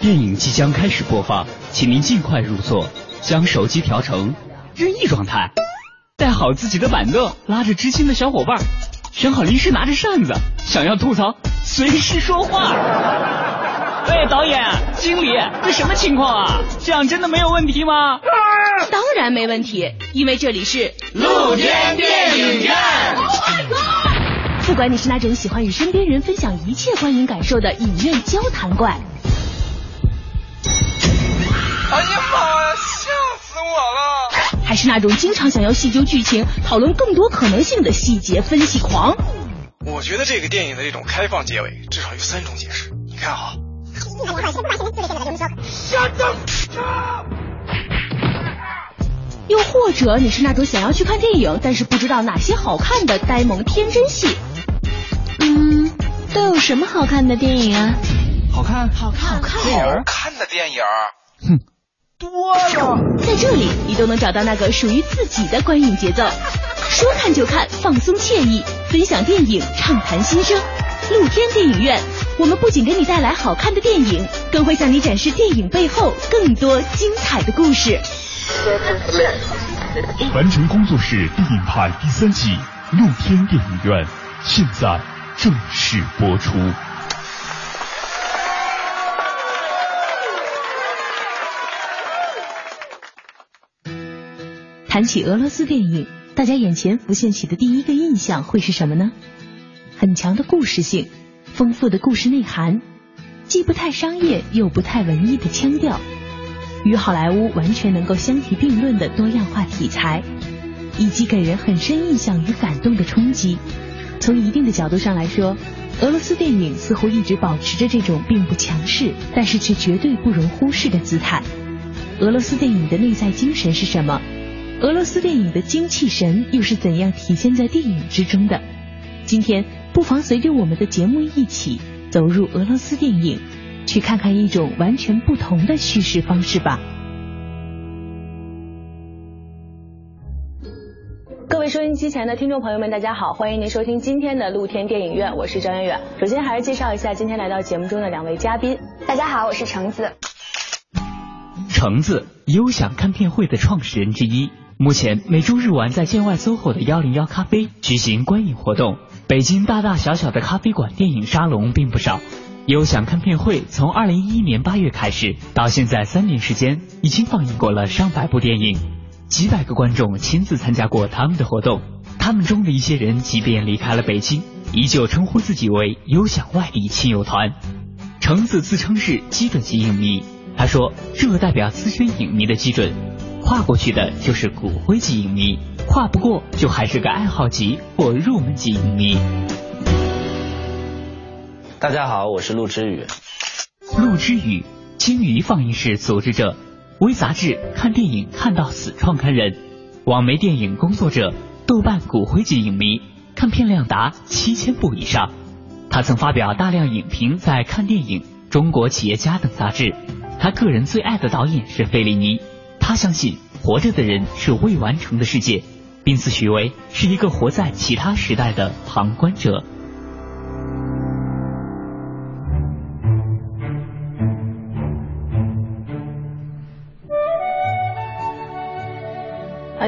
电影即将开始播放，请您尽快入座，将手机调成任意状态，带好自己的板凳，拉着知心的小伙伴，选好零食，拿着扇子，想要吐槽随时说话。喂，导演、经理，这什么情况啊？这样真的没有问题吗？当然没问题，因为这里是露天电影院。不管你是那种喜欢与身边人分享一切观影感受的影院交谈怪，哎呀妈呀，吓死我了！还是那种经常想要细究剧情、讨论更多可能性的细节分析狂，我觉得这个电影的这种开放结尾至少有三种解释。你看啊。又或者你是那种想要去看电影，但是不知道哪些好看的呆萌天真系。嗯，都有什么好看的电影啊？好看，好看，好看，好看的电影。哼，多了。在这里，你都能找到那个属于自己的观影节奏。说看就看，放松惬意，分享电影，畅谈心声。露天电影院，我们不仅给你带来好看的电影，更会向你展示电影背后更多精彩的故事。完成工作室电影派第三季露天电影院现在正式播出。谈起俄罗斯电影，大家眼前浮现起的第一个印象会是什么呢？很强的故事性，丰富的故事内涵，既不太商业又不太文艺的腔调。与好莱坞完全能够相提并论的多样化题材，以及给人很深印象与感动的冲击。从一定的角度上来说，俄罗斯电影似乎一直保持着这种并不强势，但是却绝对不容忽视的姿态。俄罗斯电影的内在精神是什么？俄罗斯电影的精气神又是怎样体现在电影之中的？今天不妨随着我们的节目一起走入俄罗斯电影。去看看一种完全不同的叙事方式吧。各位收音机前的听众朋友们，大家好，欢迎您收听今天的露天电影院，我是张远远。首先还是介绍一下今天来到节目中的两位嘉宾。大家好，我是橙子。橙子，优享看片会的创始人之一，目前每周日晚在建外 SOHO 的幺零幺咖啡举行观影活动。北京大大小小的咖啡馆电影沙龙并不少。优享看片会从二零一一年八月开始，到现在三年时间，已经放映过了上百部电影，几百个观众亲自参加过他们的活动。他们中的一些人，即便离开了北京，依旧称呼自己为优享外地亲友团。橙子自称是基准级影迷，他说这代表资深影迷的基准，跨过去的就是骨灰级影迷，跨不过就还是个爱好级或入门级影迷。大家好，我是陆之宇。陆之宇，鲸鱼放映室组织者，微杂志看电影看到死创刊人，网媒电影工作者，豆瓣骨灰级影迷，看片量达七千部以上。他曾发表大量影评在《看电影》《中国企业家》等杂志。他个人最爱的导演是费里尼。他相信活着的人是未完成的世界，并自诩为是一个活在其他时代的旁观者。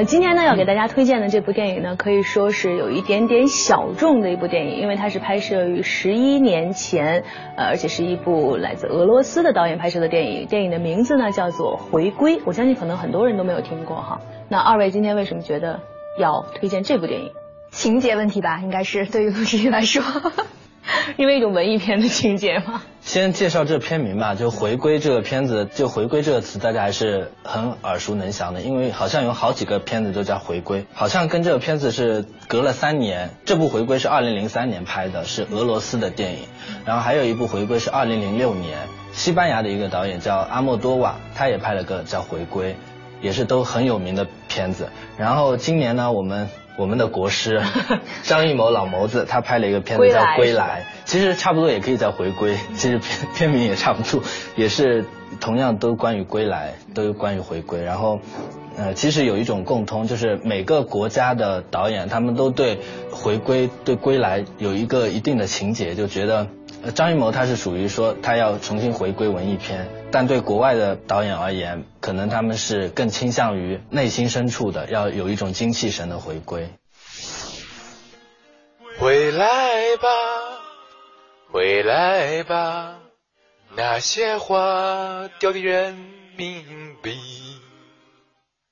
今天呢要给大家推荐的这部电影呢，可以说是有一点点小众的一部电影，因为它是拍摄于十一年前，呃，而且是一部来自俄罗斯的导演拍摄的电影。电影的名字呢叫做《回归》，我相信可能很多人都没有听过哈。那二位今天为什么觉得要推荐这部电影？情节问题吧，应该是对于陆志宇来说。因为一种文艺片的情节嘛？先介绍这片名吧，就《回归》这个片子，就“回归”这个词，大家还是很耳熟能详的，因为好像有好几个片子都叫《回归》，好像跟这个片子是隔了三年。这部《回归》是二零零三年拍的，是俄罗斯的电影，然后还有一部《回归》是二零零六年，西班牙的一个导演叫阿莫多瓦，他也拍了个叫《回归》，也是都很有名的片子。然后今年呢，我们。我们的国师 张艺谋老谋子，他拍了一个片子叫《归来》，其实差不多也可以叫《回归》，其实片片名也差不多，也是同样都关于归来，都关于回归。然后，呃，其实有一种共通，就是每个国家的导演他们都对回归、对归来有一个一定的情节，就觉得呃，张艺谋他是属于说他要重新回归文艺片，但对国外的导演而言，可能他们是更倾向于内心深处的，要有一种精气神的回归。回来吧，回来吧，那些花掉的人民币。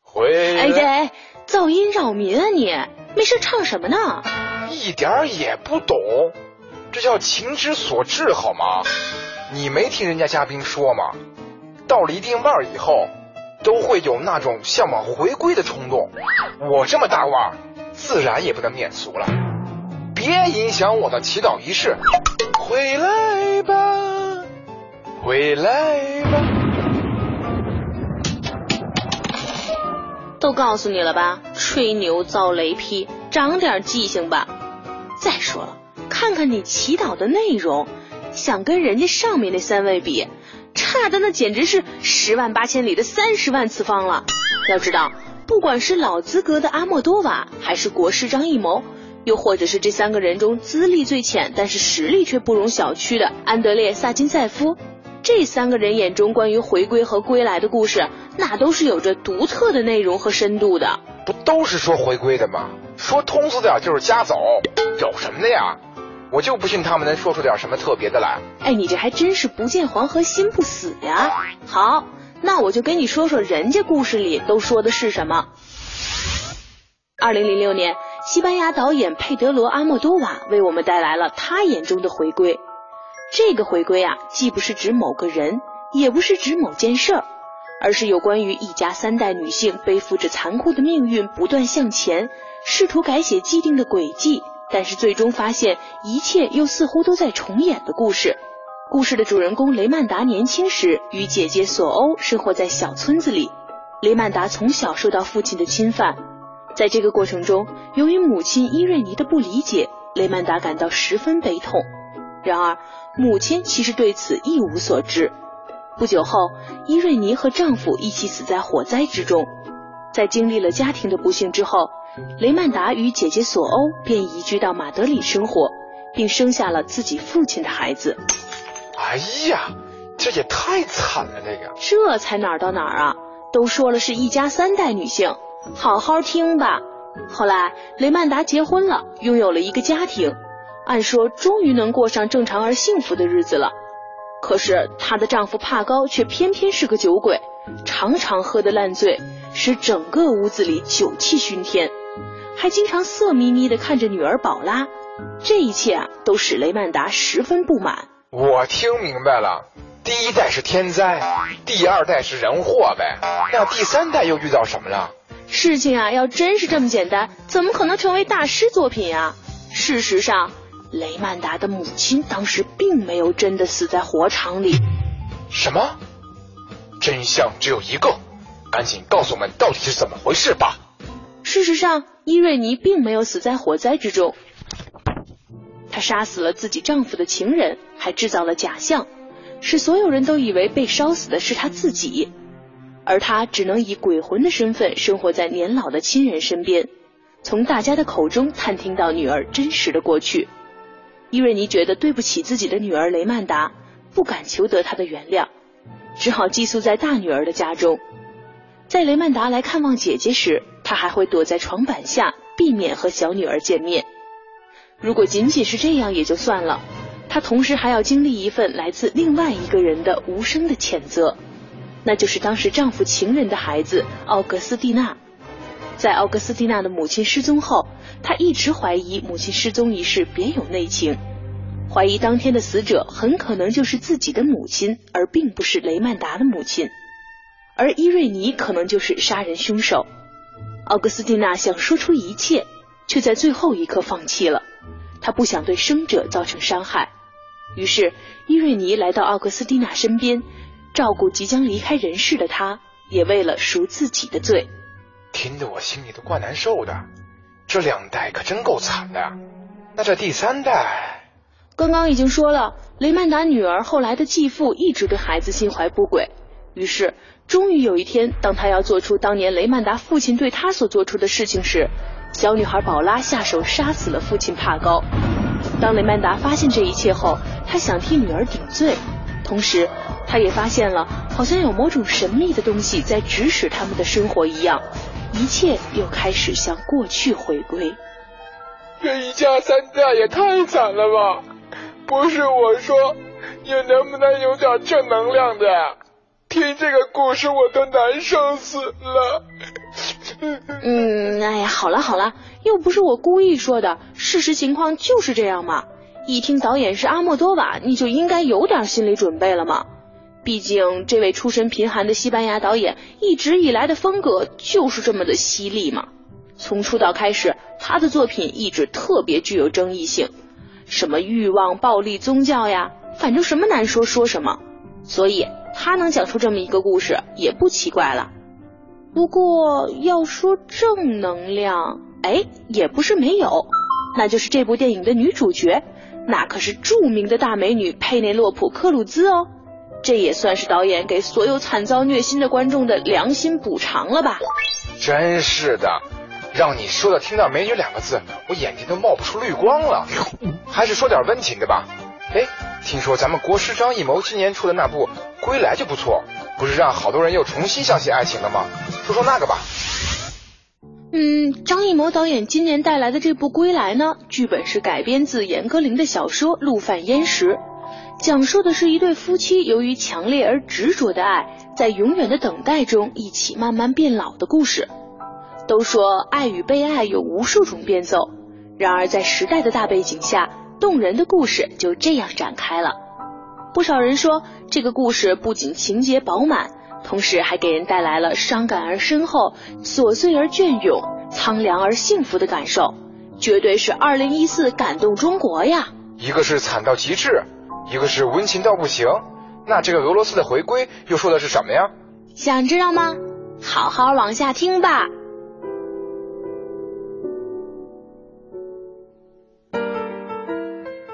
回哎哎，噪音扰民啊你！没事唱什么呢？一点儿也不懂。这叫情之所至，好吗？你没听人家嘉宾说吗？到了一定腕儿以后，都会有那种向往回归的冲动。我这么大腕儿，自然也不能免俗了。别影响我的祈祷仪式。回来吧，回来吧。都告诉你了吧，吹牛遭雷劈，长点记性吧。再说了。看看你祈祷的内容，想跟人家上面那三位比，差的那简直是十万八千里的三十万次方了。要知道，不管是老资格的阿莫多瓦，还是国师张艺谋，又或者是这三个人中资历最浅，但是实力却不容小觑的安德烈·萨金塞夫，这三个人眼中关于回归和归来的故事，那都是有着独特的内容和深度的。不都是说回归的吗？说通俗点就是家走，有什么的呀？我就不信他们能说出点什么特别的来。哎，你这还真是不见黄河心不死呀！好，那我就跟你说说人家故事里都说的是什么。二零零六年，西班牙导演佩德罗·阿莫多瓦为我们带来了他眼中的回归。这个回归啊，既不是指某个人，也不是指某件事儿，而是有关于一家三代女性背负着残酷的命运不断向前，试图改写既定的轨迹。但是最终发现，一切又似乎都在重演的故事。故事的主人公雷曼达年轻时与姐姐索欧生活在小村子里。雷曼达从小受到父亲的侵犯，在这个过程中，由于母亲伊瑞尼的不理解，雷曼达感到十分悲痛。然而，母亲其实对此一无所知。不久后，伊瑞尼和丈夫一起死在火灾之中。在经历了家庭的不幸之后。雷曼达与姐姐索欧便移居到马德里生活，并生下了自己父亲的孩子。哎呀，这也太惨了！这个这才哪儿到哪儿啊？都说了是一家三代女性，好好听吧。后来雷曼达结婚了，拥有了一个家庭，按说终于能过上正常而幸福的日子了。可是她的丈夫帕高却偏偏是个酒鬼，常常喝得烂醉，使整个屋子里酒气熏天。还经常色眯眯的看着女儿宝拉，这一切啊，都使雷曼达十分不满。我听明白了，第一代是天灾，第二代是人祸呗。那第三代又遇到什么了？事情啊，要真是这么简单，怎么可能成为大师作品啊？事实上，雷曼达的母亲当时并没有真的死在火场里。什么？真相只有一个，赶紧告诉我们到底是怎么回事吧。事实上。伊瑞尼并没有死在火灾之中，她杀死了自己丈夫的情人，还制造了假象，使所有人都以为被烧死的是她自己，而她只能以鬼魂的身份生活在年老的亲人身边，从大家的口中探听到女儿真实的过去。伊瑞尼觉得对不起自己的女儿雷曼达，不敢求得她的原谅，只好寄宿在大女儿的家中。在雷曼达来看望姐姐时，他还会躲在床板下，避免和小女儿见面。如果仅仅是这样也就算了，他同时还要经历一份来自另外一个人的无声的谴责，那就是当时丈夫情人的孩子奥格斯蒂娜。在奥格斯蒂娜的母亲失踪后，他一直怀疑母亲失踪一事别有内情，怀疑当天的死者很可能就是自己的母亲，而并不是雷曼达的母亲。而伊瑞尼可能就是杀人凶手。奥格斯蒂娜想说出一切，却在最后一刻放弃了。她不想对生者造成伤害，于是伊瑞尼来到奥格斯蒂娜身边，照顾即将离开人世的她，也为了赎自己的罪。听得我心里都怪难受的。这两代可真够惨的。那这第三代？刚刚已经说了，雷曼达女儿后来的继父一直对孩子心怀不轨。于是，终于有一天，当他要做出当年雷曼达父亲对他所做出的事情时，小女孩宝拉下手杀死了父亲帕高。当雷曼达发现这一切后，他想替女儿顶罪，同时他也发现了好像有某种神秘的东西在指使他们的生活一样，一切又开始向过去回归。这一家三代也太惨了吧！不是我说，你能不能有点正能量的呀？听这个故事我都难受死了。嗯，哎呀，好了好了，又不是我故意说的，事实情况就是这样嘛。一听导演是阿莫多瓦，你就应该有点心理准备了嘛。毕竟这位出身贫寒的西班牙导演一直以来的风格就是这么的犀利嘛。从出道开始，他的作品一直特别具有争议性，什么欲望、暴力、宗教呀，反正什么难说说什么。所以他能讲出这么一个故事也不奇怪了。不过要说正能量，哎，也不是没有，那就是这部电影的女主角，那可是著名的大美女佩内洛普·克鲁兹哦。这也算是导演给所有惨遭虐心的观众的良心补偿了吧？真是的，让你说到听到美女两个字，我眼睛都冒不出绿光了。还是说点温情的吧。哎，听说咱们国师张艺谋今年出的那部《归来》就不错，不是让好多人又重新相信爱情了吗？说说那个吧。嗯，张艺谋导演今年带来的这部《归来》呢，剧本是改编自严歌苓的小说《陆犯焉识》，讲述的是一对夫妻由于强烈而执着的爱，在永远的等待中一起慢慢变老的故事。都说爱与被爱有无数种变奏，然而在时代的大背景下，动人的故事就这样展开了。不少人说，这个故事不仅情节饱满。同时还给人带来了伤感而深厚、琐碎而隽永、苍凉而幸福的感受，绝对是二零一四感动中国呀！一个是惨到极致，一个是温情到不行，那这个俄罗斯的回归又说的是什么呀？想知道吗？好好往下听吧。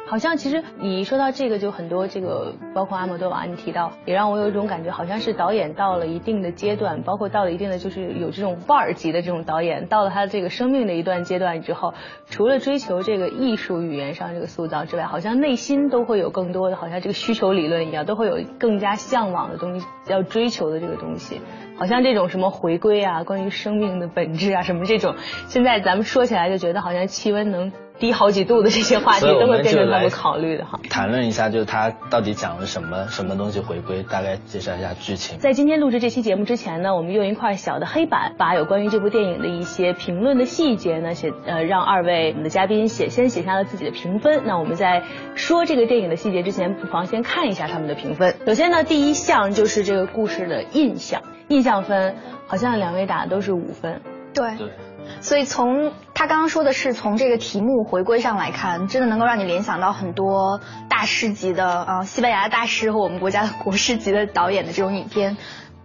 好像其实你一说到这个就很多这个，包括阿莫多瓦你提到，也让我有一种感觉，好像是导演到了一定的阶段，包括到了一定的就是有这种腕儿级的这种导演，到了他这个生命的一段阶段之后，除了追求这个艺术语言上这个塑造之外，好像内心都会有更多的，好像这个需求理论一样，都会有更加向往的东西要追求的这个东西，好像这种什么回归啊，关于生命的本质啊什么这种，现在咱们说起来就觉得好像气温能。低好几度的这些话题都会变成他们考虑的哈。谈论一下，就是他到底讲了什么什么东西回归，大概介绍一下剧情。在今天录制这期节目之前呢，我们用一块小的黑板，把有关于这部电影的一些评论的细节呢写呃，让二位我们的嘉宾写先写下了自己的评分。那我们在说这个电影的细节之前，不妨先看一下他们的评分。首先呢，第一项就是这个故事的印象，印象分好像两位打的都是五分。对。所以从他刚刚说的是从这个题目回归上来看，真的能够让你联想到很多大师级的啊，西班牙的大师和我们国家的国师级的导演的这种影片。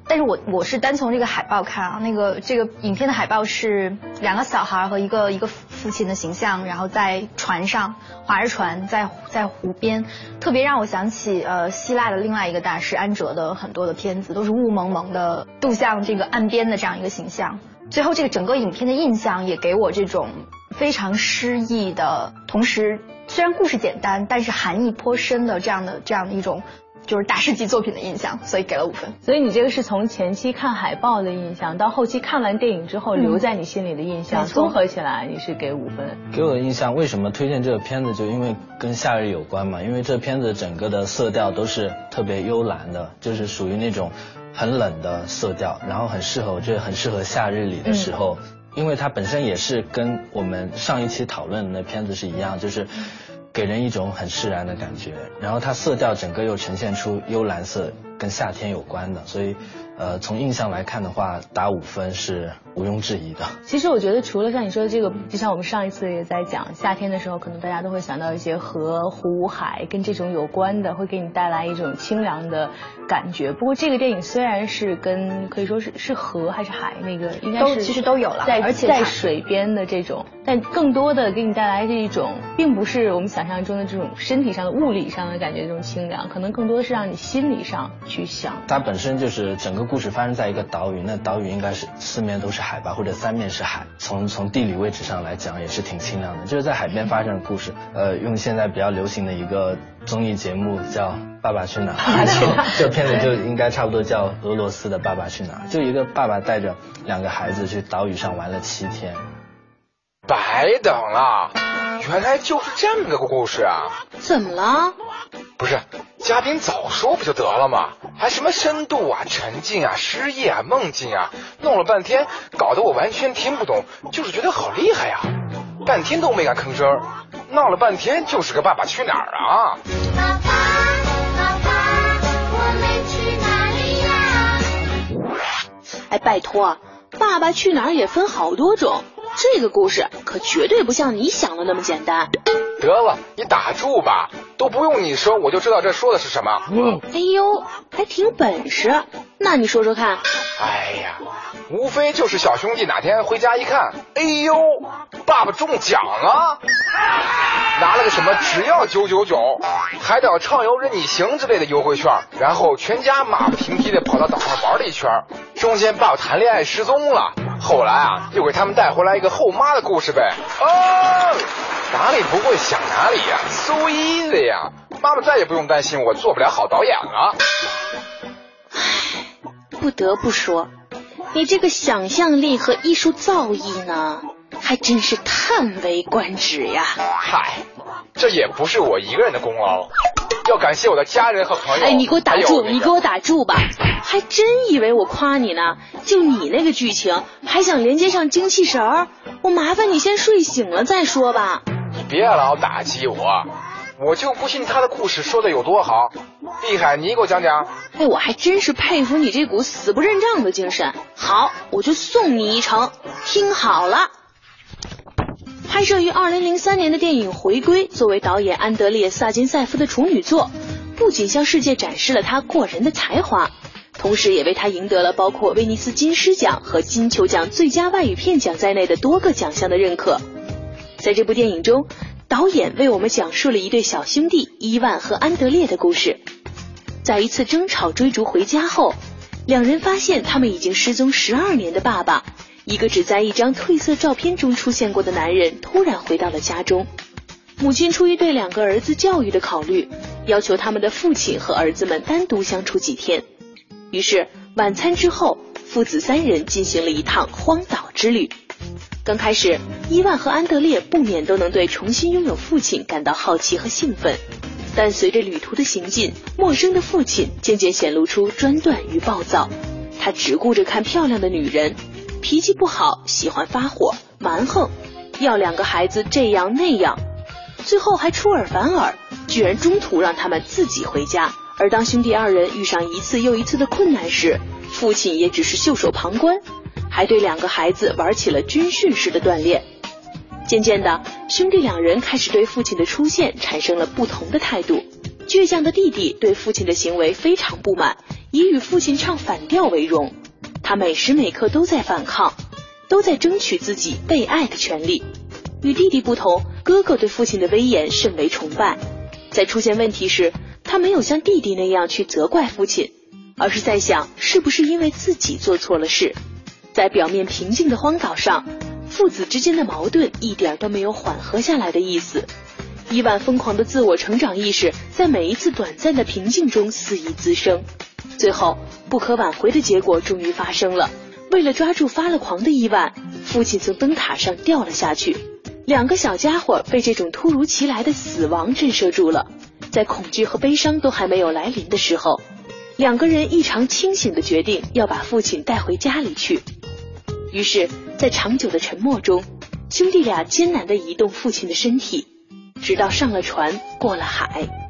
但是我我是单从这个海报看啊，那个这个影片的海报是两个小孩和一个一个父亲的形象，然后在船上划着船在在湖边，特别让我想起呃希腊的另外一个大师安哲的很多的片子，都是雾蒙蒙的渡向这个岸边的这样一个形象。最后，这个整个影片的印象也给我这种非常诗意的，同时虽然故事简单，但是含义颇深的这样的这样的一种。就是大师级作品的印象，所以给了五分。所以你这个是从前期看海报的印象，到后期看完电影之后留在你心里的印象，综合起来你是给五分。给我的印象，为什么推荐这个片子？就因为跟夏日有关嘛。因为这片子整个的色调都是特别幽蓝的，就是属于那种很冷的色调，然后很适合，我觉得很适合夏日里的时候。因为它本身也是跟我们上一期讨论的那片子是一样，就是。给人一种很释然的感觉，然后它色调整个又呈现出幽蓝色，跟夏天有关的，所以，呃，从印象来看的话，打五分是。毋庸置疑的。其实我觉得，除了像你说的这个，就像我们上一次也在讲，夏天的时候，可能大家都会想到一些河、湖、海跟这种有关的，会给你带来一种清凉的感觉。不过这个电影虽然是跟可以说是是河还是海，那个应该是其实都有了，在在水边的这种，但更多的给你带来这一种，并不是我们想象中的这种身体上的物理上的感觉，这种清凉，可能更多的是让你心理上去想。它本身就是整个故事发生在一个岛屿，那岛屿应该是四面都是海吧，或者三面是海。从从地理位置上来讲，也是挺清凉的，就是在海边发生的故事。呃，用现在比较流行的一个综艺节目叫《爸爸去哪儿》，这片子就应该差不多叫俄罗斯的《爸爸去哪儿》，就一个爸爸带着两个孩子去岛屿上玩了七天。白等了，原来就是这么个故事啊！怎么了？不是，嘉宾早说不就得了吗？还什么深度啊、沉浸啊、失忆啊、梦境啊，弄了半天，搞得我完全听不懂，就是觉得好厉害呀！半天都没敢吭声，闹了半天就是个爸爸去哪儿啊！爸爸，爸爸，我们去哪里呀？哎，拜托，爸爸去哪儿也分好多种。这个故事可绝对不像你想的那么简单。得了，你打住吧，都不用你说，我就知道这说的是什么。哎呦，还挺本事，那你说说看。哎呀，无非就是小兄弟哪天回家一看，哎呦，爸爸中奖了，拿了个什么只要九九九，海岛畅游任你行之类的优惠券，然后全家马不停蹄的跑到岛上玩了一圈，中间爸爸谈恋爱失踪了。后来啊，又给他们带回来一个后妈的故事呗。哦，哪里不会想哪里呀，so easy 呀！妈妈再也不用担心我做不了好导演了。唉，不得不说，你这个想象力和艺术造诣呢，还真是叹为观止呀。嗨，这也不是我一个人的功劳。要感谢我的家人和朋友。哎，你给我打住！那个、你给我打住吧！还真以为我夸你呢？就你那个剧情，还想连接上精气神儿？我麻烦你先睡醒了再说吧。你别老打击我，我就不信他的故事说的有多好，厉害！你给我讲讲。哎，我还真是佩服你这股死不认账的精神。好，我就送你一程。听好了。拍摄于二零零三年的电影《回归》，作为导演安德烈·萨金塞夫的处女作，不仅向世界展示了他过人的才华，同时也为他赢得了包括威尼斯金狮奖和金球奖最佳外语片奖在内的多个奖项的认可。在这部电影中，导演为我们讲述了一对小兄弟伊万和安德烈的故事。在一次争吵追逐回家后，两人发现他们已经失踪十二年的爸爸。一个只在一张褪色照片中出现过的男人突然回到了家中，母亲出于对两个儿子教育的考虑，要求他们的父亲和儿子们单独相处几天。于是晚餐之后，父子三人进行了一趟荒岛之旅。刚开始，伊万和安德烈不免都能对重新拥有父亲感到好奇和兴奋，但随着旅途的行进，陌生的父亲渐渐显露出专断与暴躁，他只顾着看漂亮的女人。脾气不好，喜欢发火，蛮横，要两个孩子这样那样，最后还出尔反尔，居然中途让他们自己回家。而当兄弟二人遇上一次又一次的困难时，父亲也只是袖手旁观，还对两个孩子玩起了军训式的锻炼。渐渐的，兄弟两人开始对父亲的出现产生了不同的态度。倔强的弟弟对父亲的行为非常不满，以与父亲唱反调为荣。他每时每刻都在反抗，都在争取自己被爱的权利。与弟弟不同，哥哥对父亲的威严甚为崇拜。在出现问题时，他没有像弟弟那样去责怪父亲，而是在想是不是因为自己做错了事。在表面平静的荒岛上，父子之间的矛盾一点都没有缓和下来的意思。伊万疯狂的自我成长意识在每一次短暂的平静中肆意滋生。最后，不可挽回的结果终于发生了。为了抓住发了狂的伊万，父亲从灯塔上掉了下去。两个小家伙被这种突如其来的死亡震慑住了，在恐惧和悲伤都还没有来临的时候，两个人异常清醒的决定要把父亲带回家里去。于是，在长久的沉默中，兄弟俩艰难地移动父亲的身体，直到上了船，过了海。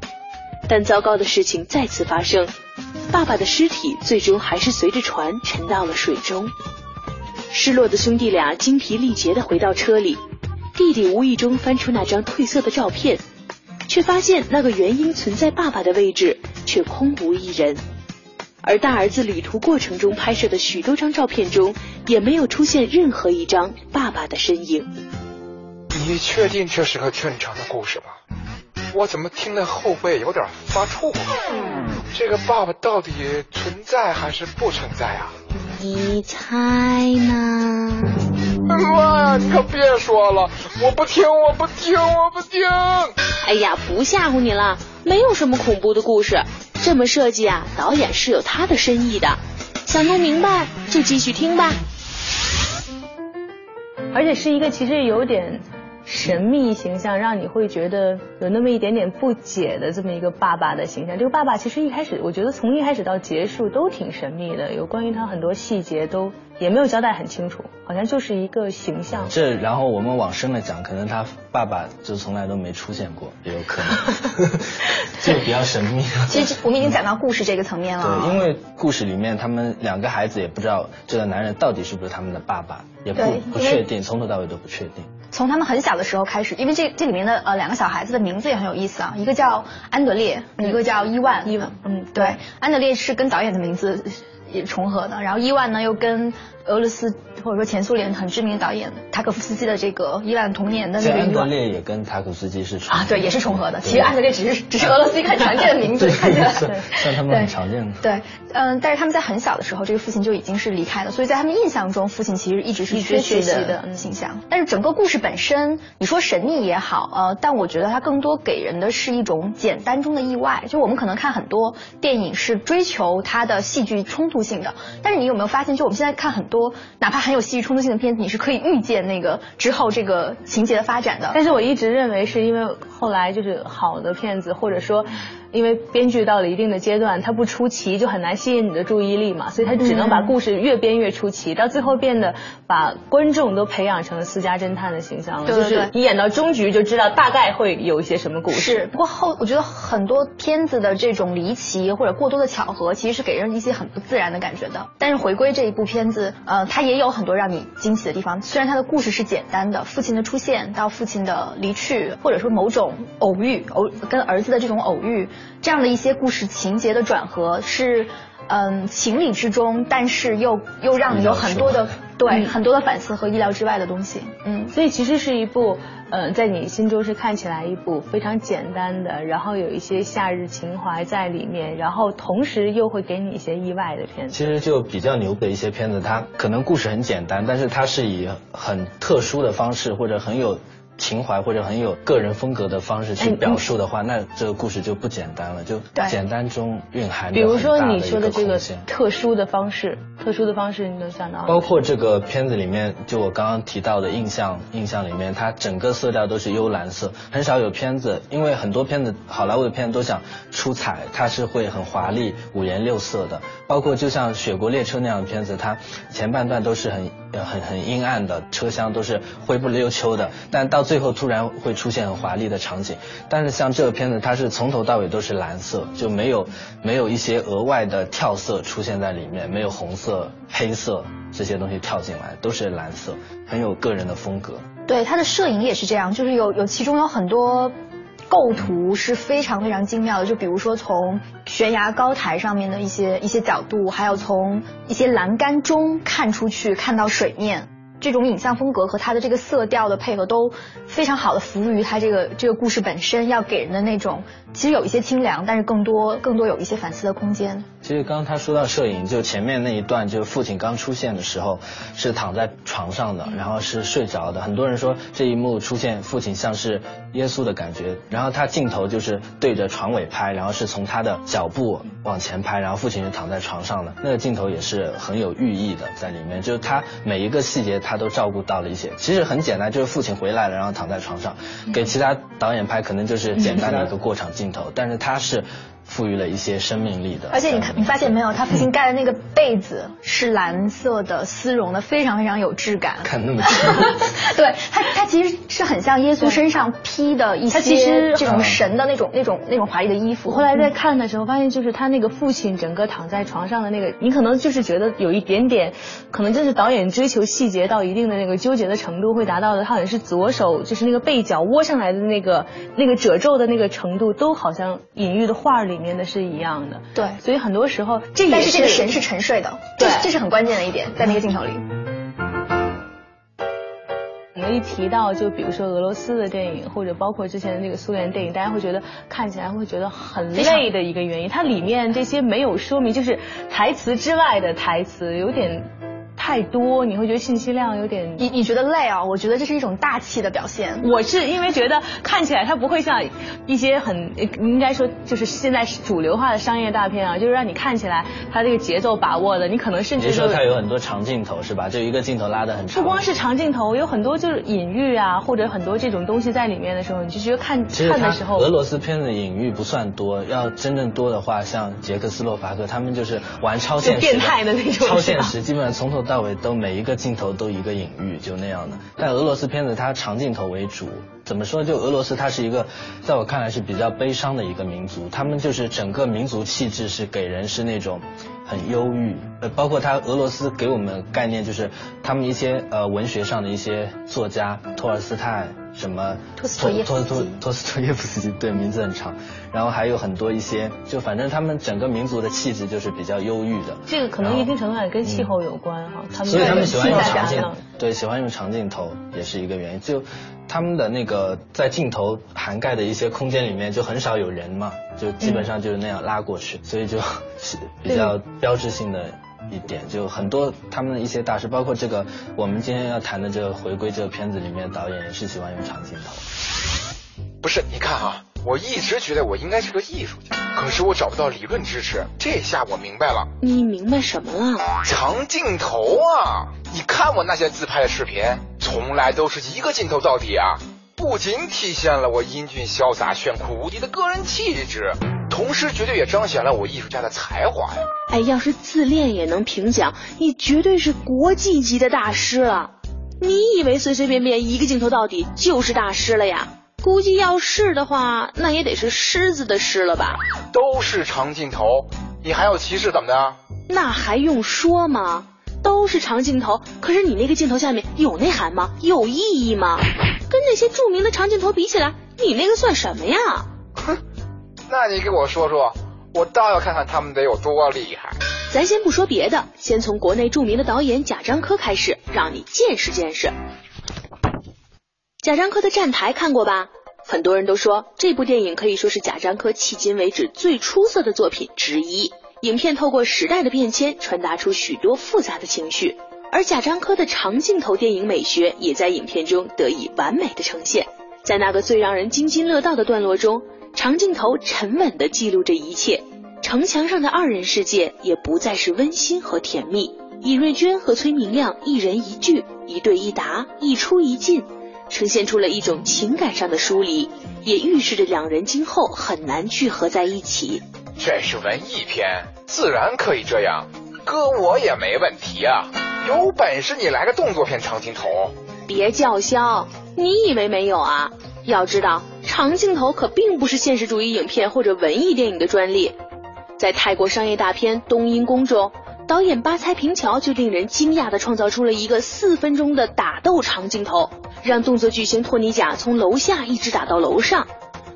但糟糕的事情再次发生。爸爸的尸体最终还是随着船沉到了水中。失落的兄弟俩精疲力竭地回到车里，弟弟无意中翻出那张褪色的照片，却发现那个原因存在爸爸的位置却空无一人。而大儿子旅途过程中拍摄的许多张照片中，也没有出现任何一张爸爸的身影。你确定这是个正常的故事吗？我怎么听得后背有点发怵？这个爸爸到底存在还是不存在啊？你猜呢？妈呀，你可别说了，我不听，我不听，我不听！哎呀，不吓唬你了，没有什么恐怖的故事。这么设计啊，导演是有他的深意的。想弄明白就继续听吧。而且是一个其实有点神秘形象，让你会觉得有那么一点点不解的这么一个爸爸的形象。这个爸爸其实一开始，我觉得从一开始到结束都挺神秘的，有关于他很多细节都也没有交代很清楚，好像就是一个形象。这然后我们往深了讲，可能他爸爸就从来都没出现过，也有可能，就比较神秘。其实我们已经讲到故事这个层面了。对，因为故事里面他们两个孩子也不知道这个男人到底是不是他们的爸爸，也不不确定，从头到尾都不确定。从他们很小的时候开始，因为这这里面的呃两个小孩子的名字也很有意思啊，一个叫安德烈，一个叫伊万。伊万，嗯，对，安德烈是跟导演的名字也重合的，然后伊万呢又跟俄罗斯或者说前苏联很知名的导演塔可夫斯基的这个伊万童年的那个伊万。烈也跟塔可夫斯基是啊，对，也是重合的。其实安德烈只是只是俄罗斯一个很常见的名字，看起来。算算他们很常见的。对，嗯，但是他们在很小的时候，这个父亲就已经是离开了，所以在他们印象中，父亲其实一直是缺席的形象。但是整个故事本身，你说神秘也好，呃，但我觉得它更多给人的是一种简单中的意外。就我们可能看很多电影是追求它的戏剧冲突性的，但是你有没有发现，就我们现在看很多哪怕很有戏剧冲突性的片子，你是可以预见那个之后这个情节的发展的。但是我一直认为是因为后来就是好的片子，或者说因为编剧到了一定的阶段，他不出奇就很难吸引你的注意力嘛，所以他只能把故事越编越出奇，到最后变得把观众都培养成了私家侦探的形象了，对对对就是你演到终局就知道大概会有一些什么故事。是，不过后我觉得很多片子的这种离奇或者过多的巧合，其实是给人一些很不自然的感觉的。但是回归这一部片子，呃，它也有很多让你惊喜的地方。虽然它的故事是简单的，父亲的出现到父亲的离去，或者说某种偶遇，偶跟儿子的这种偶遇，这样的一些故事情节的转合是。嗯，情理之中，但是又又让你有很多的对、嗯很多的反思和意料之外的东西。嗯，所以其实是一部，呃，在你心中是看起来一部非常简单的，然后有一些夏日情怀在里面，然后同时又会给你一些意外的片子。其实就比较牛的一些片子，它可能故事很简单，但是它是以很特殊的方式或者很有情怀或者很有个人风格的方式去哎表述的话，那这个故事就不简单了，就简单中蕴含着比如说你说的这个特殊的方式，特殊的方式你能想到？包括这个片子里面，就我刚刚提到的印象，印象里面，它整个色调都是幽蓝色，很少有片子，因为很多片子，好莱坞的片子都想出彩，它是会很华丽、五颜六色的。包括就像《雪国列车》那样的片子，它前半段都是很呃很很阴暗的，车厢都是灰不溜秋的，但到最后突然会出现很华丽的场景。但是像这个片子，它是从头到尾都是蓝色，就没有没有一些额外的跳色出现在里面，没有红色、黑色这些东西跳进来，都是蓝色，很有个人的风格。对，它的摄影也是这样，就是有有其中有很多构图是非常非常精妙的，就比如说从悬崖高台上面的一些一些角度，还有从一些栏杆中看出去看到水面。这种影像风格和它的这个色调的配合都非常好的服务于它这个这个故事本身要给人的那种，其实有一些清凉，但是更多更多有一些反思的空间。其实刚刚他说到摄影，就前面那一段，就是父亲刚出现的时候是躺在床上的，然后是睡着的。很多人说这一幕出现父亲像是耶稣的感觉，然后他镜头就是对着床尾拍，然后是从他的脚步往前拍，然后父亲是躺在床上的，那个镜头也是很有寓意的在里面，就是他每一个细节他都照顾到了一些。其实很简单，就是父亲回来了，然后躺在床上，给其他导演拍可能就是简单的一个过场镜头，但是他是赋予了一些生命力的。而且你看，你发现没有，他父亲盖的那个被子是蓝色的丝绒的，非常非常有质感。看那么清，对他，他其实是很像耶稣身上披的一他其些实这种神的那种、那种、那种华丽的衣服。我后来在看的时候，发现就是他那个父亲整个躺在床上的那个，你可能就是觉得有一点点，可能就是导演追求细节到一定的那个纠结的程度会达到的。他好像是左手就是那个背角窝上来的那个那个褶皱的那个程度，都好像隐喻的画儿里面的是一样的。对，所以很多时候这也但是这个神是沉睡的，对这这是很关键的一点，在那个镜头里。们一提到就比如说俄罗斯的电影，或者包括之前的那个苏联电影，大家会觉得看起来会觉得很累的一个原因，它里面这些没有说明，就是台词之外的台词有点。太多，你会觉得信息量有点。你你觉得累啊？我觉得这是一种大气的表现。我是因为觉得看起来它不会像一些很应该说就是现在主流化的商业大片啊，就是让你看起来它这个节奏把握的，你可能甚至你说它有很多长镜头是吧？就一个镜头拉的很长。不光是长镜头，有很多就是隐喻啊，或者很多这种东西在里面的时候，你就觉得看看的时候。俄罗斯片的隐喻不算多，要真正多的话，像捷克斯洛伐克，他们就是玩超现实。变态的那种。超现实，基本上从头到。到尾都每一个镜头都一个隐喻，就那样的。但俄罗斯片子它长镜头为主，怎么说？就俄罗斯它是一个，在我看来是比较悲伤的一个民族。他们就是整个民族气质是给人是那种很忧郁。呃，包括他俄罗斯给我们概念就是他们一些呃文学上的一些作家，托尔斯泰。什么托斯托耶托托托斯托耶夫斯基对名字很长，然后还有很多一些，就反正他们整个民族的气质就是比较忧郁的。这个可能一定程度上也跟气候有关哈，他们所以他们喜欢用长镜，对，喜欢用长镜头也是一个原因。就他们的那个在镜头涵盖的一些空间里面就很少有人嘛，就基本上就是那样拉过去，所以就 是比较标志性的。一点就很多，他们的一些大师，包括这个我们今天要谈的这个回归这个片子里面，导演也是喜欢用长镜头。不是，你看啊，我一直觉得我应该是个艺术家，可是我找不到理论支持。这下我明白了。你明白什么了？长镜头啊！你看我那些自拍的视频，从来都是一个镜头到底啊，不仅体现了我英俊潇洒、炫酷无敌的个人气质。同时，绝对也彰显了我艺术家的才华呀！哎，要是自恋也能评奖，你绝对是国际级的大师了。你以为随随便便一个镜头到底就是大师了呀？估计要是的话，那也得是狮子的狮了吧？都是长镜头，你还要歧视怎么的？那还用说吗？都是长镜头，可是你那个镜头下面有内涵吗？有意义吗？跟那些著名的长镜头比起来，你那个算什么呀？那你给我说说，我倒要看看他们得有多厉害。咱先不说别的，先从国内著名的导演贾樟柯开始，让你见识见识。贾樟柯的《站台》看过吧？很多人都说这部电影可以说是贾樟柯迄今为止最出色的作品之一。影片透过时代的变迁，传达出许多复杂的情绪，而贾樟柯的长镜头电影美学也在影片中得以完美的呈现。在那个最让人津津乐道的段落中。长镜头沉稳地记录着一切，城墙上的二人世界也不再是温馨和甜蜜。尹瑞娟和崔明亮一人一句，一对一答，一出一进，呈现出了一种情感上的疏离，也预示着两人今后很难聚合在一起。这是文艺片，自然可以这样，哥我也没问题啊。有本事你来个动作片长镜头。别叫嚣，你以为没有啊？要知道。长镜头可并不是现实主义影片或者文艺电影的专利，在泰国商业大片《冬阴功》中，导演巴猜平桥就令人惊讶地创造出了一个四分钟的打斗长镜头，让动作巨星托尼贾从楼下一直打到楼上，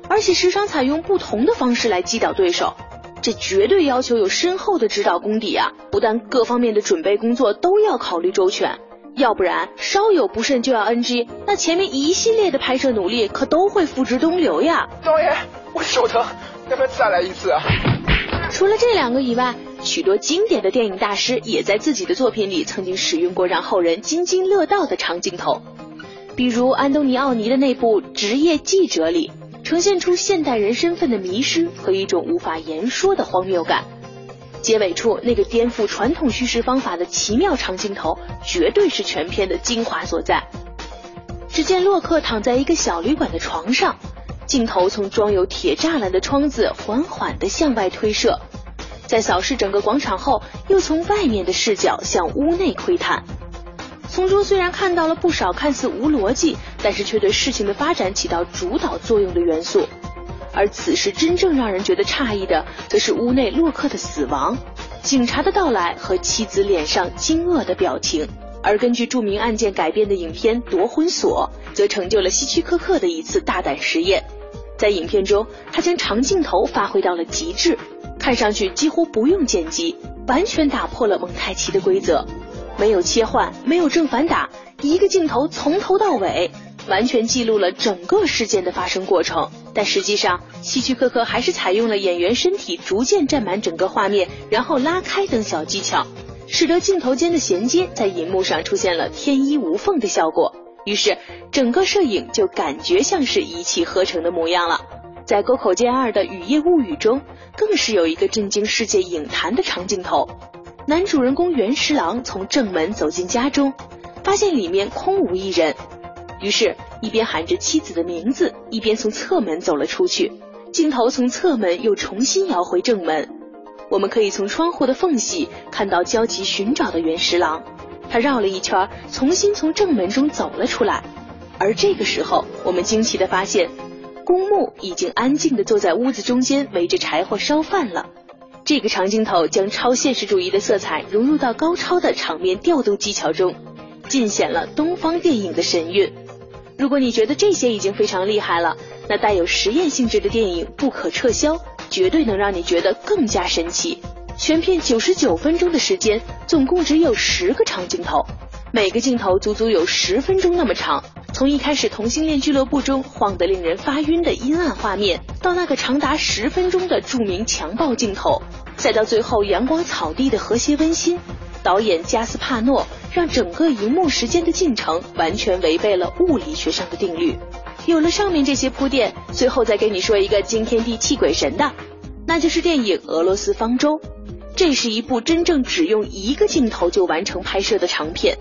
而且时常采用不同的方式来击倒对手，这绝对要求有深厚的指导功底啊！不但各方面的准备工作都要考虑周全。要不然稍有不慎就要 NG，那前面一系列的拍摄努力可都会付之东流呀。导演，我手疼，要不要再来一次啊？除了这两个以外，许多经典的电影大师也在自己的作品里曾经使用过让后人津津乐道的长镜头，比如安东尼奥尼的那部《职业记者》里，呈现出现代人身份的迷失和一种无法言说的荒谬感。结尾处那个颠覆传统叙事方法的奇妙长镜头，绝对是全片的精华所在。只见洛克躺在一个小旅馆的床上，镜头从装有铁栅栏的窗子缓缓地向外推射，在扫视整个广场后，又从外面的视角向屋内窥探。从中虽然看到了不少看似无逻辑，但是却对事情的发展起到主导作用的元素。而此时真正让人觉得诧异的，则是屋内洛克的死亡、警察的到来和妻子脸上惊愕的表情。而根据著名案件改编的影片《夺魂锁》，则成就了希区柯克的一次大胆实验。在影片中，他将长镜头发挥到了极致，看上去几乎不用剪辑，完全打破了蒙太奇的规则，没有切换，没有正反打，一个镜头从头到尾，完全记录了整个事件的发生过程。但实际上，希区柯克还是采用了演员身体逐渐占满整个画面，然后拉开等小技巧，使得镜头间的衔接在银幕上出现了天衣无缝的效果。于是，整个摄影就感觉像是一气呵成的模样了。在沟口健二的《雨夜物语》中，更是有一个震惊世界影坛的长镜头。男主人公袁十郎从正门走进家中，发现里面空无一人，于是，一边喊着妻子的名字，一边从侧门走了出去。镜头从侧门又重新摇回正门，我们可以从窗户的缝隙看到焦急寻找的袁十郎。他绕了一圈，重新从正门中走了出来。而这个时候，我们惊奇的发现，公墓已经安静的坐在屋子中间，围着柴火烧饭了。这个长镜头将超现实主义的色彩融入到高超的场面调度技巧中，尽显了东方电影的神韵。如果你觉得这些已经非常厉害了，那带有实验性质的电影《不可撤销》绝对能让你觉得更加神奇。全片九十九分钟的时间，总共只有十个长镜头，每个镜头足足有十分钟那么长。从一开始同性恋俱乐部中晃得令人发晕的阴暗画面，到那个长达十分钟的著名强暴镜头，再到最后阳光草地的和谐温馨，导演加斯帕诺让整个荧幕时间的进程完全违背了物理学上的定律。有了上面这些铺垫，最后再给你说一个惊天地泣鬼神的，那就是电影《俄罗斯方舟》。这是一部真正只用一个镜头就完成拍摄的长片，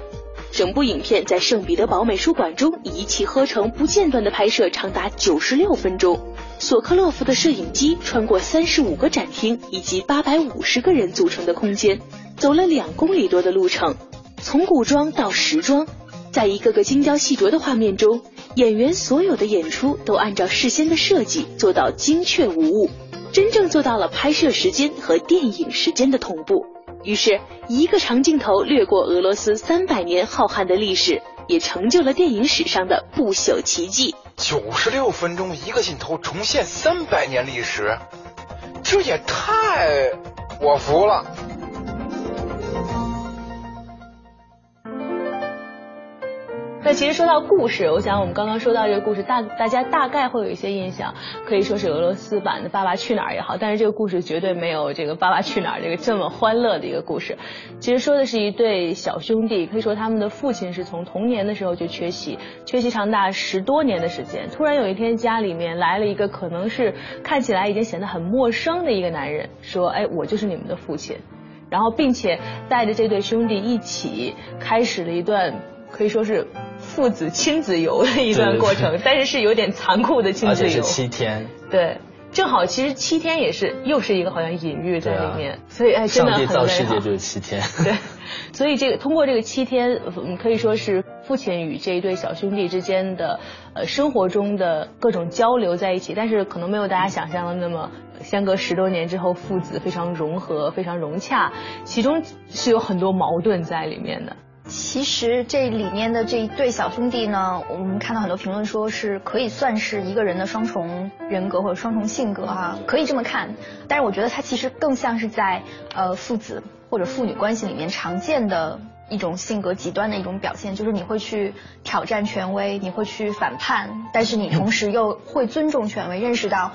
整部影片在圣彼得堡美术馆中一气呵成、不间断的拍摄长达九十六分钟。索科洛夫的摄影机穿过三十五个展厅以及八百五十个人组成的空间，走了两公里多的路程，从古装到时装，在一个个精雕细琢的画面中，演员所有的演出都按照事先的设计做到精确无误。真正做到了拍摄时间和电影时间的同步，于是，一个长镜头掠过俄罗斯三百年浩瀚的历史，也成就了电影史上的不朽奇迹。九十六分钟一个镜头重现三百年历史，这也太……我服了。那其实说到故事，我想我们刚刚说到这个故事，大大家大概会有一些印象，可以说是俄罗斯版的《爸爸去哪儿》也好，但是这个故事绝对没有这个《爸爸去哪儿》这个这么欢乐的一个故事。其实说的是一对小兄弟，可以说他们的父亲是从童年的时候就缺席，缺席长达十多年的时间。突然有一天，家里面来了一个可能是看起来已经显得很陌生的一个男人，说：“哎，我就是你们的父亲。”然后并且带着这对兄弟一起开始了一段可以说是。父子亲子游的一段过程，但是是有点残酷的亲子游，而且是七天。对，正好其实七天也是又是一个好像隐喻在里面，所以哎真的很累。上帝造世界就是七天。对，所以这个通过这个七天，可以说是父亲与这一对小兄弟之间的呃生活中的各种交流在一起，但是可能没有大家想象的那么相隔十多年之后父子非常融合、非常融洽，其中是有很多矛盾在里面的。其实这里面的这一对小兄弟呢，我们看到很多评论说是可以算是一个人的双重人格或者双重性格啊，可以这么看。但是我觉得他其实更像是在呃父子或者父女关系里面常见的一种性格极端的一种表现，就是你会去挑战权威，你会去反叛，但是你同时又会尊重权威，认识到。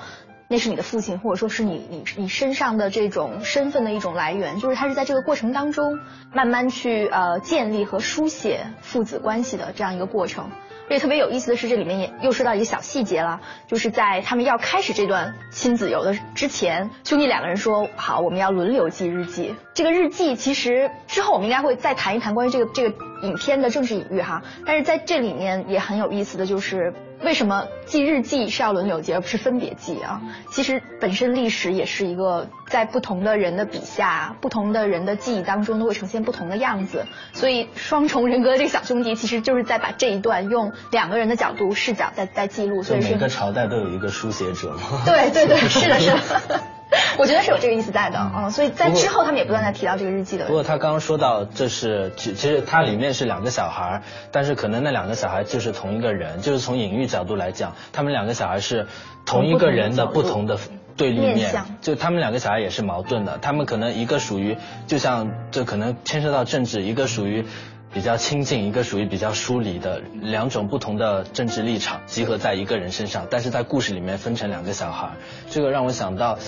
那是你的父亲，或者说是你你你身上的这种身份的一种来源，就是他是在这个过程当中慢慢去呃建立和书写父子关系的这样一个过程。而且特别有意思的是，这里面也又说到一个小细节了，就是在他们要开始这段亲子游的之前，兄弟两个人说好，我们要轮流记日记。这个日记其实之后我们应该会再谈一谈关于这个这个影片的政治隐喻哈，但是在这里面也很有意思的就是。为什么记日记是要轮流记，而不是分别记啊？其实本身历史也是一个在不同的人的笔下，不同的人的记忆当中都会呈现不同的样子。所以双重人格的这个小兄弟，其实就是在把这一段用两个人的角度视角在在记录。所以每个朝代都有一个书写者嘛。对对对，是的，是的。我觉得是有这个意思在的，嗯，所以在之后他们也不断在提到这个日记的。不过他刚刚说到，这是其其实它里面是两个小孩，但是可能那两个小孩就是同一个人，就是从隐喻角度来讲，他们两个小孩是同一个人的不同的对立面，就他们两个小孩也是矛盾的，他们可能一个属于，就像这可能牵涉到政治，一个属于。比较亲近，一个属于比较疏离的两种不同的政治立场集合在一个人身上，但是在故事里面分成两个小孩，这个让我想到。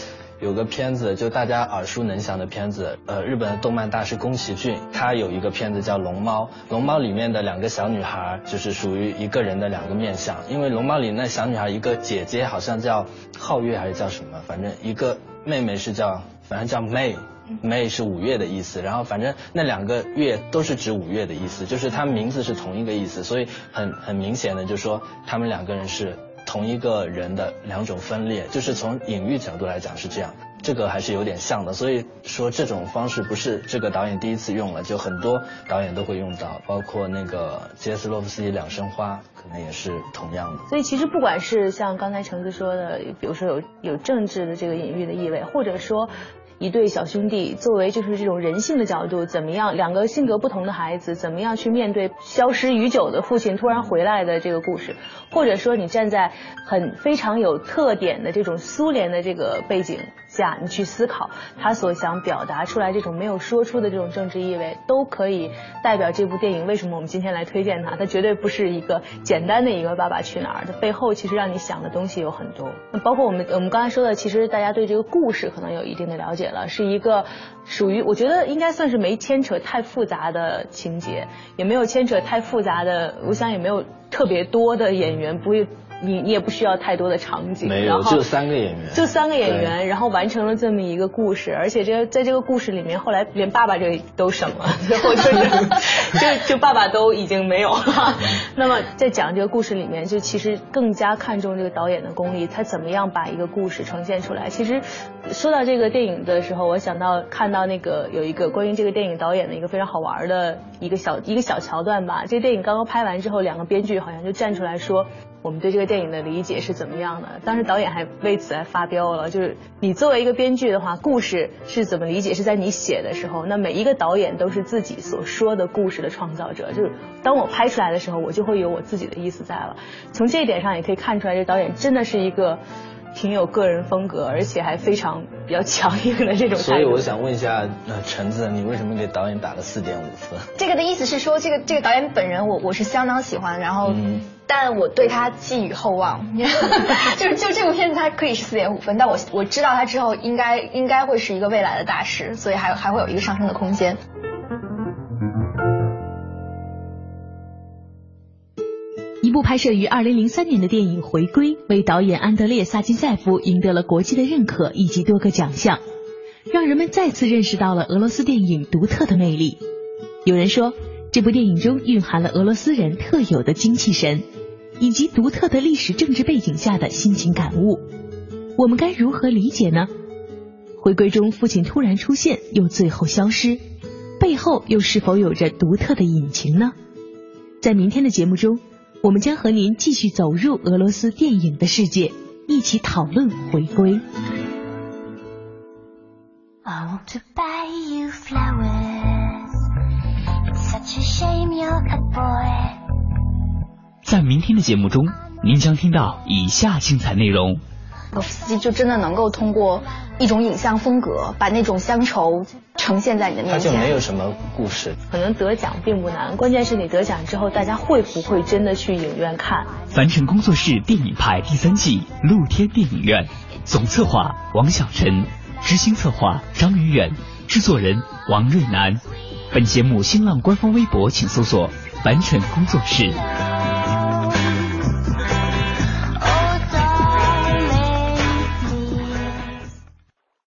有个片子，就大家耳熟能详的片子，呃，日本的动漫大师宫崎骏，他有一个片子叫《龙猫》，龙猫里面的两个小女孩就是属于一个人的两个面相，因为龙猫里那小女孩一个姐姐好像叫皓月还是叫什么，反正一个妹妹是叫，反正叫 May，May 是五月的意思，然后反正那两个月都是指五月的意思，就是他们名字是同一个意思，所以很很明显的就说他们两个人是。同一个人的两种分裂，就是从隐喻角度来讲是这样，这个还是有点像的。所以说这种方式不是这个导演第一次用了，就很多导演都会用到，包括那个杰斯洛夫斯基《两生花》可能也是同样的。所以其实不管是像刚才橙子说的，比如说有有政治的这个隐喻的意味，或者说。一对小兄弟作为就是这种人性的角度，怎么样？两个性格不同的孩子怎么样去面对消失已久的父亲突然回来的这个故事？或者说你站在很非常有特点的这种苏联的这个背景下，你去思考他所想表达出来这种没有说出的这种政治意味，都可以代表这部电影为什么我们今天来推荐它。它绝对不是一个简单的一个《爸爸去哪儿》，的背后其实让你想的东西有很多。包括我们我们刚才说的，其实大家对这个故事可能有一定的了解。了，是一个属于我觉得应该算是没牵扯太复杂的情节，也没有牵扯太复杂的，我想也没有特别多的演员，不会。你你也不需要太多的场景，没有，就三个演员，就三个演员，然后完成了这么一个故事，而且这在这个故事里面，后来连爸爸这都省了，最后就是 就就爸爸都已经没有了。那么在讲这个故事里面，就其实更加看重这个导演的功力，他怎么样把一个故事呈现出来。其实说到这个电影的时候，我想到看到那个有一个关于这个电影导演的一个非常好玩的一个小一个小桥段吧。这个电影刚刚拍完之后，两个编剧好像就站出来说。我们对这个电影的理解是怎么样的？当时导演还为此还发飙了，就是你作为一个编剧的话，故事是怎么理解？是在你写的时候，那每一个导演都是自己所说的故事的创造者。就是当我拍出来的时候，我就会有我自己的意思在了。从这一点上也可以看出来，这导演真的是一个。挺有个人风格，而且还非常比较强硬的这种。所以我想问一下，呃，橙子，你为什么给导演打了四点五分？这个的意思是说，这个这个导演本人，我我是相当喜欢，然后，但我对他寄予厚望。就就这部片子，它可以是四点五分，但我我知道他之后应该应该会是一个未来的大师，所以还还会有一个上升的空间。一部拍摄于二零零三年的电影《回归》，为导演安德烈·萨金塞夫赢得了国际的认可以及多个奖项，让人们再次认识到了俄罗斯电影独特的魅力。有人说，这部电影中蕴含了俄罗斯人特有的精气神，以及独特的历史政治背景下的心情感悟。我们该如何理解呢？回归中，父亲突然出现又最后消失，背后又是否有着独特的隐情呢？在明天的节目中。我们将和您继续走入俄罗斯电影的世界，一起讨论回归。在明天的节目中，您将听到以下精彩内容。洛夫斯基就真的能够通过一种影像风格，把那种乡愁呈现在你的面前。他就没有什么故事。可能得奖并不难，关键是你得奖之后，大家会不会真的去影院看？凡尘工作室电影派第三季露天电影院，总策划王小晨，执行策划张宇远，制作人王瑞南。本节目新浪官方微博请搜索凡尘工作室。